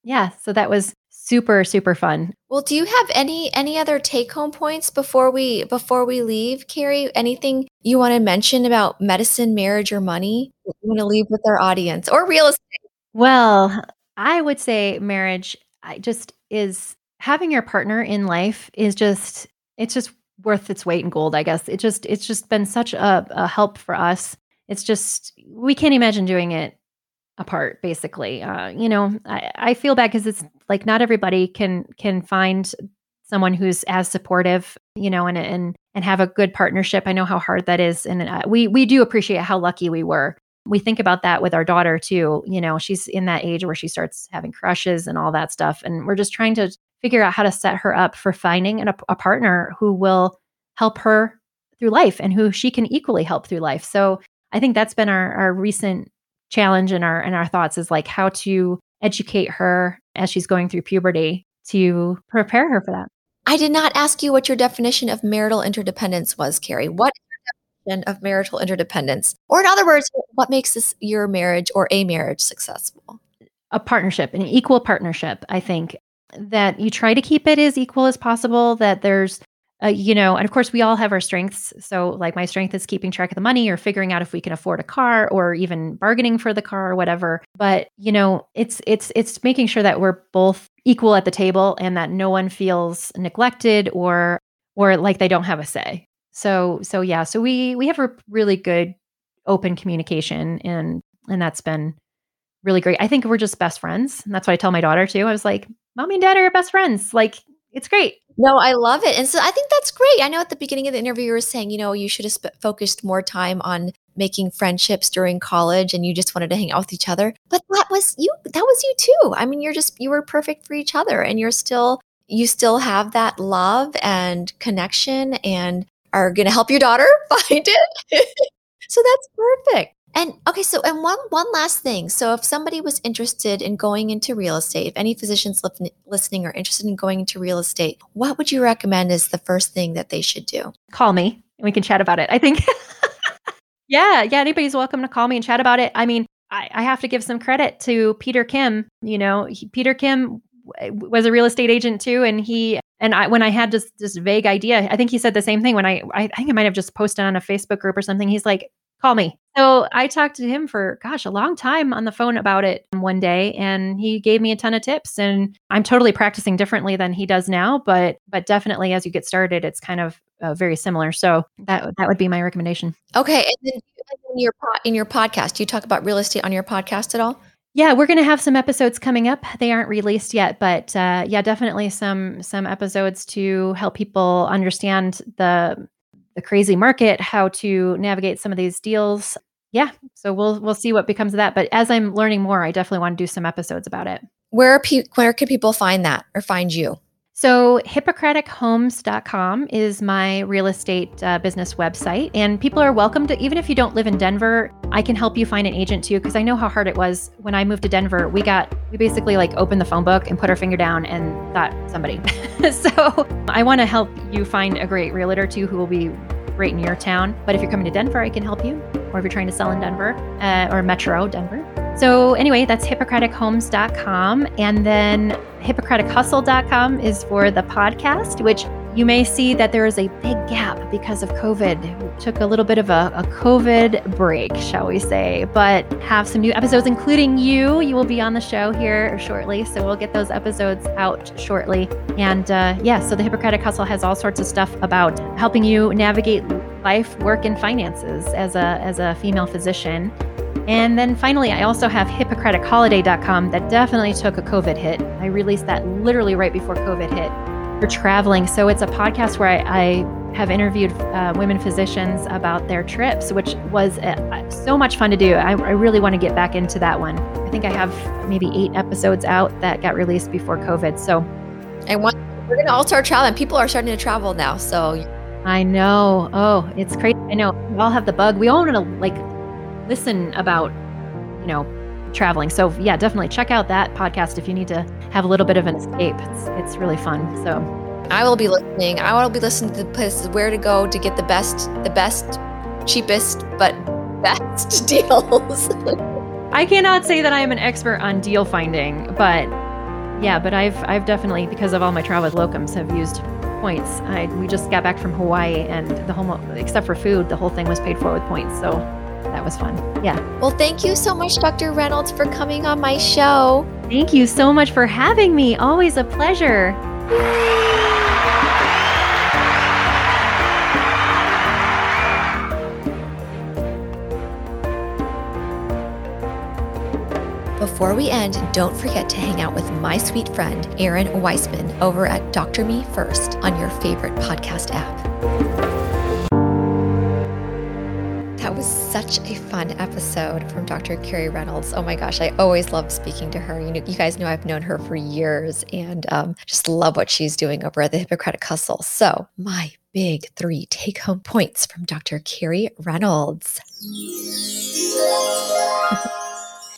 Yeah, so that was super super fun. Well, do you have any any other take home points before we before we leave, Carrie? Anything you want to mention about medicine, marriage, or money? You want to leave with our audience or real estate? Well, I would say marriage I just is having your partner in life is just it's just worth its weight in gold, I guess. It just it's just been such a, a help for us. It's just we can't imagine doing it apart basically. Uh, you know I, I feel bad because it's like not everybody can can find someone who's as supportive you know and and and have a good partnership. I know how hard that is and uh, we we do appreciate how lucky we were. We think about that with our daughter too you know she's in that age where she starts having crushes and all that stuff and we're just trying to figure out how to set her up for finding an, a partner who will help her through life and who she can equally help through life. So i think that's been our, our recent challenge in our in our thoughts is like how to educate her as she's going through puberty to prepare her for that. I did not ask you what your definition of marital interdependence was, Carrie. What is your definition of marital interdependence? Or in other words, what makes this your marriage or a marriage successful? A partnership, an equal partnership, I think that you try to keep it as equal as possible that there's uh, you know, and of course, we all have our strengths. So, like, my strength is keeping track of the money or figuring out if we can afford a car or even bargaining for the car or whatever. But, you know, it's, it's, it's making sure that we're both equal at the table and that no one feels neglected or, or like they don't have a say. So, so yeah, so we, we have a really good open communication and, and that's been really great. I think we're just best friends. And that's what I tell my daughter too. I was like, mommy and dad are your best friends. Like, it's great. No, I love it. And so I think that's great. I know at the beginning of the interview, you were saying, you know, you should have sp- focused more time on making friendships during college and you just wanted to hang out with each other. But that was you, that was you too. I mean, you're just, you were perfect for each other and you're still, you still have that love and connection and are going to help your daughter find it. so that's perfect. And okay, so and one one last thing. So if somebody was interested in going into real estate, if any physicians li- listening are interested in going into real estate, what would you recommend is the first thing that they should do? Call me and we can chat about it. I think Yeah, yeah, anybody's welcome to call me and chat about it. I mean, I, I have to give some credit to Peter Kim. You know, he, Peter Kim was a real estate agent too, and he and I when I had this this vague idea, I think he said the same thing when I I think I might have just posted on a Facebook group or something. He's like, call me. So I talked to him for, gosh, a long time on the phone about it one day, and he gave me a ton of tips. And I'm totally practicing differently than he does now, but but definitely as you get started, it's kind of uh, very similar. So that that would be my recommendation. Okay, and then in your in your podcast, do you talk about real estate on your podcast at all? Yeah, we're going to have some episodes coming up. They aren't released yet, but uh, yeah, definitely some some episodes to help people understand the the crazy market, how to navigate some of these deals. Yeah, so we'll we'll see what becomes of that. But as I'm learning more, I definitely want to do some episodes about it. Where pe- where can people find that or find you? So, hippocratichomes.com is my real estate uh, business website. And people are welcome to, even if you don't live in Denver, I can help you find an agent too. Cause I know how hard it was when I moved to Denver. We got, we basically like opened the phone book and put our finger down and thought somebody. so, I want to help you find a great realtor too who will be great in your town. But if you're coming to Denver, I can help you. Or if you're trying to sell in Denver uh, or Metro Denver. So, anyway, that's hippocratichomes.com. And then hippocratichustle.com is for the podcast, which you may see that there is a big gap because of COVID. We took a little bit of a, a, COVID break, shall we say, but have some new episodes, including you. You will be on the show here shortly. So we'll get those episodes out shortly. And uh, yeah, so the Hippocratic Hustle has all sorts of stuff about helping you navigate life, work, and finances as a, as a female physician. And then finally, I also have HippocraticHoliday.com that definitely took a COVID hit. I released that literally right before COVID hit for traveling. So it's a podcast where I, I have interviewed uh, women physicians about their trips, which was uh, so much fun to do. I, I really want to get back into that one. I think I have maybe eight episodes out that got released before COVID. So want we're going to all start traveling. People are starting to travel now. So I know. Oh, it's crazy. I know. We all have the bug. We all want to like listen about, you know, traveling. So yeah, definitely check out that podcast if you need to have a little bit of an escape. It's it's really fun. So I will be listening. I will be listening to the places where to go to get the best, the best, cheapest, but best deals. I cannot say that I am an expert on deal finding, but Yeah, but I've I've definitely because of all my travel with locums have used points. I we just got back from Hawaii and the whole except for food, the whole thing was paid for with points. So that was fun. Yeah. Well, thank you so much, Dr. Reynolds, for coming on my show. Thank you so much for having me. Always a pleasure. Before we end, don't forget to hang out with my sweet friend, Errin Weisman, over at Dr. Me First on your favorite podcast app. That was such a fun episode from Dr. Carrie Reynolds. Oh my gosh, I always love speaking to her. You know, you guys know I've known her for years and um, just love what she's doing over at the Hippocratic Hustle. So, my big three take home points from Dr. Carrie Reynolds.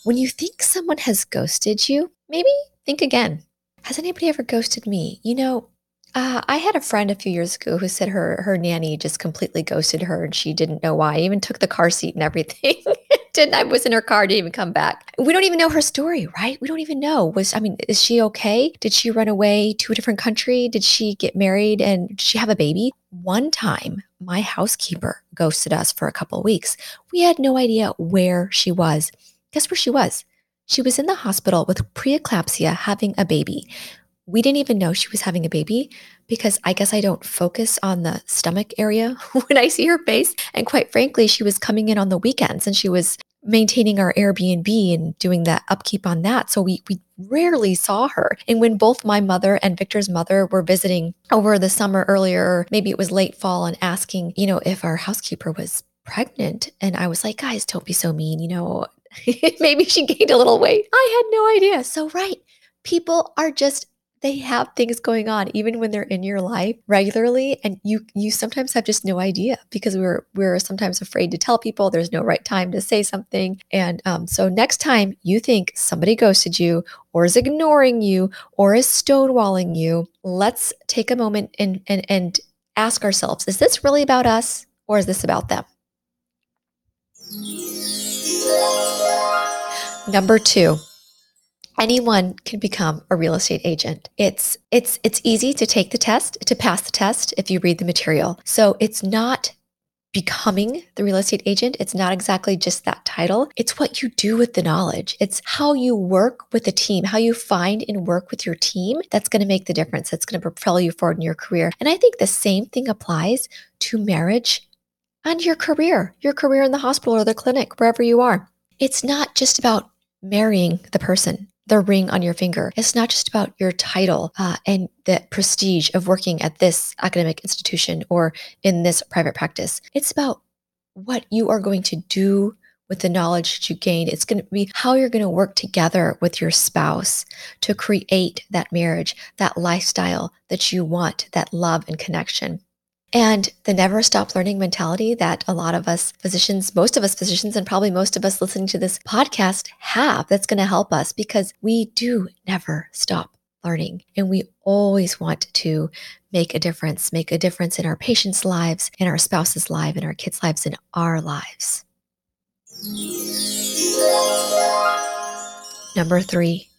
when you think someone has ghosted you, maybe think again. Has anybody ever ghosted me? You know, uh, I had a friend a few years ago who said her her nanny just completely ghosted her and she didn't know why. Even took the car seat and everything. didn't I was in her car, didn't even come back. We don't even know her story, right? We don't even know. Was I mean, is she okay? Did she run away to a different country? Did she get married and did she have a baby? One time, my housekeeper ghosted us for a couple of weeks. We had no idea where she was. Guess where she was? She was in the hospital with preeclampsia having a baby we didn't even know she was having a baby because I guess I don't focus on the stomach area when I see her face. And quite frankly, she was coming in on the weekends and she was maintaining our Airbnb and doing the upkeep on that. So we we rarely saw her. And when both my mother and Victor's mother were visiting over the summer earlier, maybe it was late fall and asking, you know, if our housekeeper was pregnant. And I was like, guys, don't be so mean, you know. maybe she gained a little weight. I had no idea. So right. People are just they have things going on even when they're in your life regularly and you you sometimes have just no idea because we're we're sometimes afraid to tell people there's no right time to say something and um, so next time you think somebody ghosted you or is ignoring you or is stonewalling you let's take a moment and and and ask ourselves is this really about us or is this about them number two anyone can become a real estate agent. It's it's it's easy to take the test, to pass the test if you read the material. So it's not becoming the real estate agent. It's not exactly just that title. It's what you do with the knowledge. It's how you work with the team, how you find and work with your team that's going to make the difference. That's going to propel you forward in your career. And I think the same thing applies to marriage and your career, your career in the hospital or the clinic, wherever you are. It's not just about marrying the person the ring on your finger. It's not just about your title uh, and the prestige of working at this academic institution or in this private practice. It's about what you are going to do with the knowledge that you gain. It's going to be how you're going to work together with your spouse to create that marriage, that lifestyle that you want, that love and connection. And the never stop learning mentality that a lot of us physicians, most of us physicians, and probably most of us listening to this podcast have that's going to help us because we do never stop learning. And we always want to make a difference, make a difference in our patients' lives, in our spouse's lives, in our kids' lives, in our lives. Number three,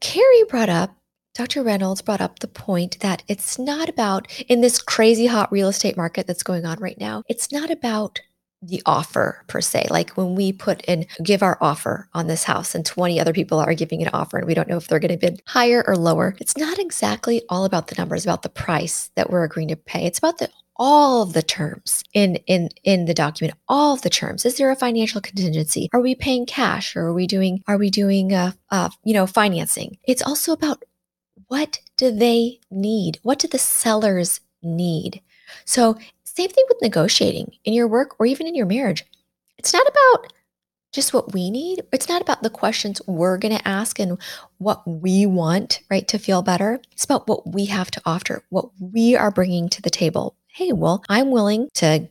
Carrie brought up Dr. Reynolds brought up the point that it's not about, in this crazy hot real estate market that's going on right now, it's not about the offer per se. Like when we put in, give our offer on this house and 20 other people are giving an offer and we don't know if they're going to bid higher or lower. It's not exactly all about the numbers, about the price that we're agreeing to pay. It's about the all of the terms in in in the document all of the terms is there a financial contingency are we paying cash or are we doing are we doing uh, uh you know financing it's also about what do they need? What do the sellers need? So, same thing with negotiating in your work or even in your marriage. It's not about just what we need. It's not about the questions we're going to ask and what we want, right, to feel better. It's about what we have to offer, what we are bringing to the table. Hey, well, I'm willing to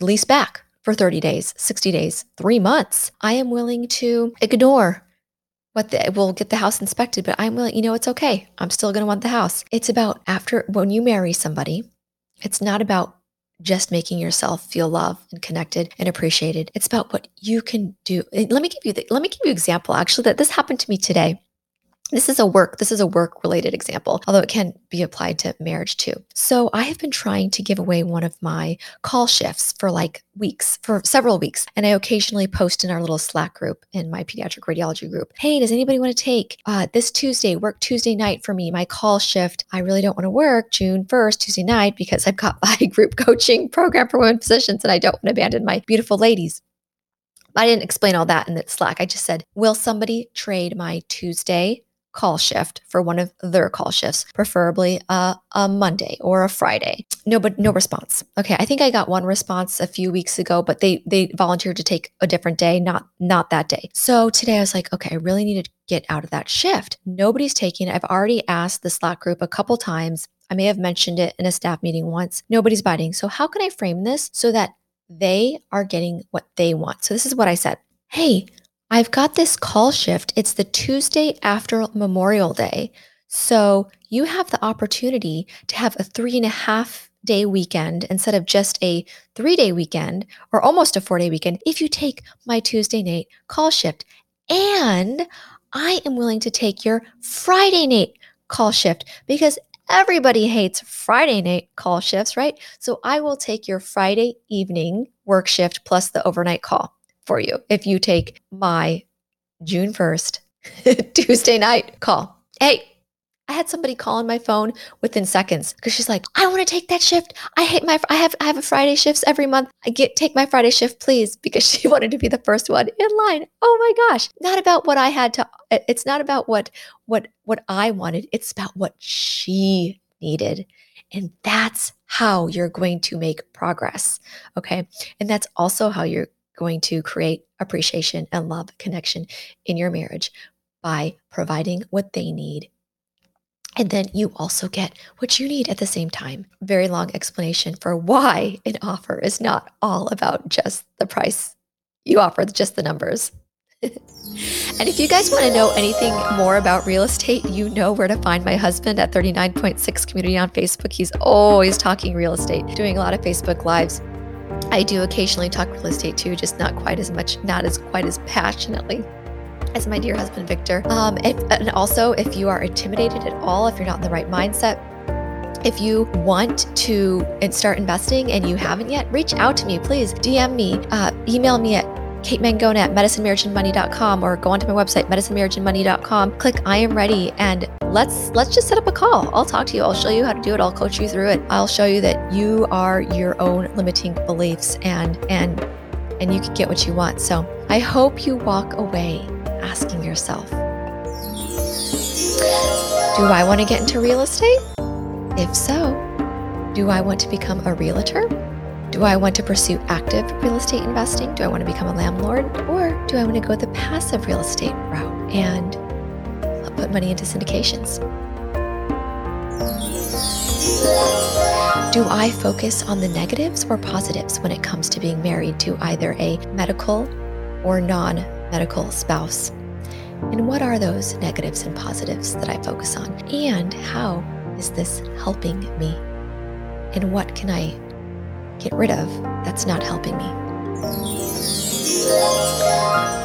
lease back for 30 days, 60 days, three months. I am willing to ignore what the, we'll get the house inspected, but I'm willing, you know, it's okay. I'm still going to want the house. It's about after when you marry somebody, it's not about just making yourself feel loved and connected and appreciated. It's about what you can do. Let me give you the, let me give you an example actually that this happened to me today. This is a work this is a work related example although it can be applied to marriage too. So i have been trying to give away one of my call shifts for like weeks for several weeks and i occasionally post in our little slack group in my pediatric radiology group. Hey does anybody want to take uh, this tuesday work tuesday night for me my call shift? I really don't want to work june 1st tuesday night because i've got my group coaching program for women physicians and i don't want to abandon my beautiful ladies. I didn't explain all that in the Slack. I just said, will somebody trade my Tuesday call shift for one of their call shifts, preferably a, a Monday or a Friday. No, but no response. Okay, I think I got one response a few weeks ago, but they they volunteered to take a different day, not not that day. So today I was like, okay, I really need to get out of that shift. Nobody's taking it. I've already asked the Slack group a couple times. I may have mentioned it in a staff meeting once. Nobody's biting. So how can I frame this so that they are getting what they want? So this is what I said. Hey, I've got this call shift. It's the Tuesday after Memorial Day. So you have the opportunity to have a three and a half day weekend instead of just a three day weekend or almost a four day weekend if you take my Tuesday night call shift. And I am willing to take your Friday night call shift because everybody hates Friday night call shifts, right? So I will take your Friday evening work shift plus the overnight call for you if you take my June 1st, Tuesday night call. Hey, I had somebody call on my phone within seconds because she's like, I want to take that shift. I hate my I have I have a Friday shifts every month. I get take my Friday shift, please, because she wanted to be the first one in line. Oh my gosh. Not about what I had to it's not about what what what I wanted. It's about what she needed. And that's how you're going to make progress. Okay. And that's also how you're going to create appreciation and love connection in your marriage by providing what they need. And then you also get what you need at the same time. Very long explanation for why an offer is not all about just the price you offer, just the numbers. and if you guys want to know anything more about real estate, you know where to find my husband at 39.6 Community on Facebook. He's always talking real estate, doing a lot of Facebook Lives. I do occasionally talk real estate too, just not quite as much, not as quite as passionately as my dear husband Victor. Um, and also, if you are intimidated at all, if you're not in the right mindset, if you want to start investing and you haven't yet, reach out to me, please. DM me, uh, email me at Kate Mangona at medicinemarriageandmoney.com or go onto my website, medicinemarriageandmoney.com. Click I am ready and let's let's just set up a call. I'll talk to you. I'll show you how to do it. I'll coach you through it. I'll show you that you are your own limiting beliefs and and and you can get what you want. So I hope you walk away asking yourself, do I want to get into real estate? If so, do I want to become a realtor? Do I want to pursue active real estate investing? Do I want to become a landlord? Or do I want to go the passive real estate route and put money into syndications? Do I focus on the negatives or positives when it comes to being married to either a medical or non medical spouse? And what are those negatives and positives that I focus on? And how is this helping me? And what can I get rid of that's not helping me?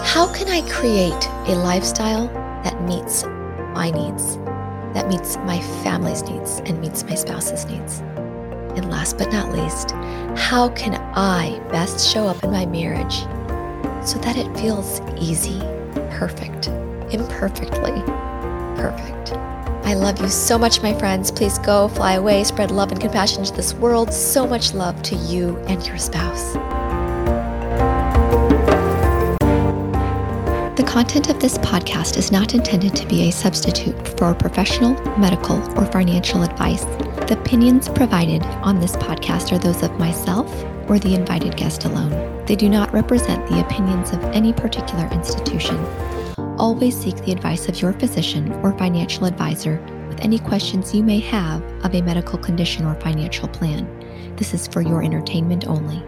How can I create a lifestyle that meets my needs, that meets my family's needs, and meets my spouse's needs? And last but not least, how can I best show up in my marriage so that it feels easy, perfect, imperfectly perfect? I love you so much, my friends. Please go, fly away, spread love and compassion to this world. So much love to you and your spouse. The content of this podcast is not intended to be a substitute for professional, medical, or financial advice. The opinions provided on this podcast are those of myself or the invited guest alone. They do not represent the opinions of any particular institution always seek the advice of your physician or financial advisor with any questions you may have of a medical condition or financial plan. This is for your entertainment only.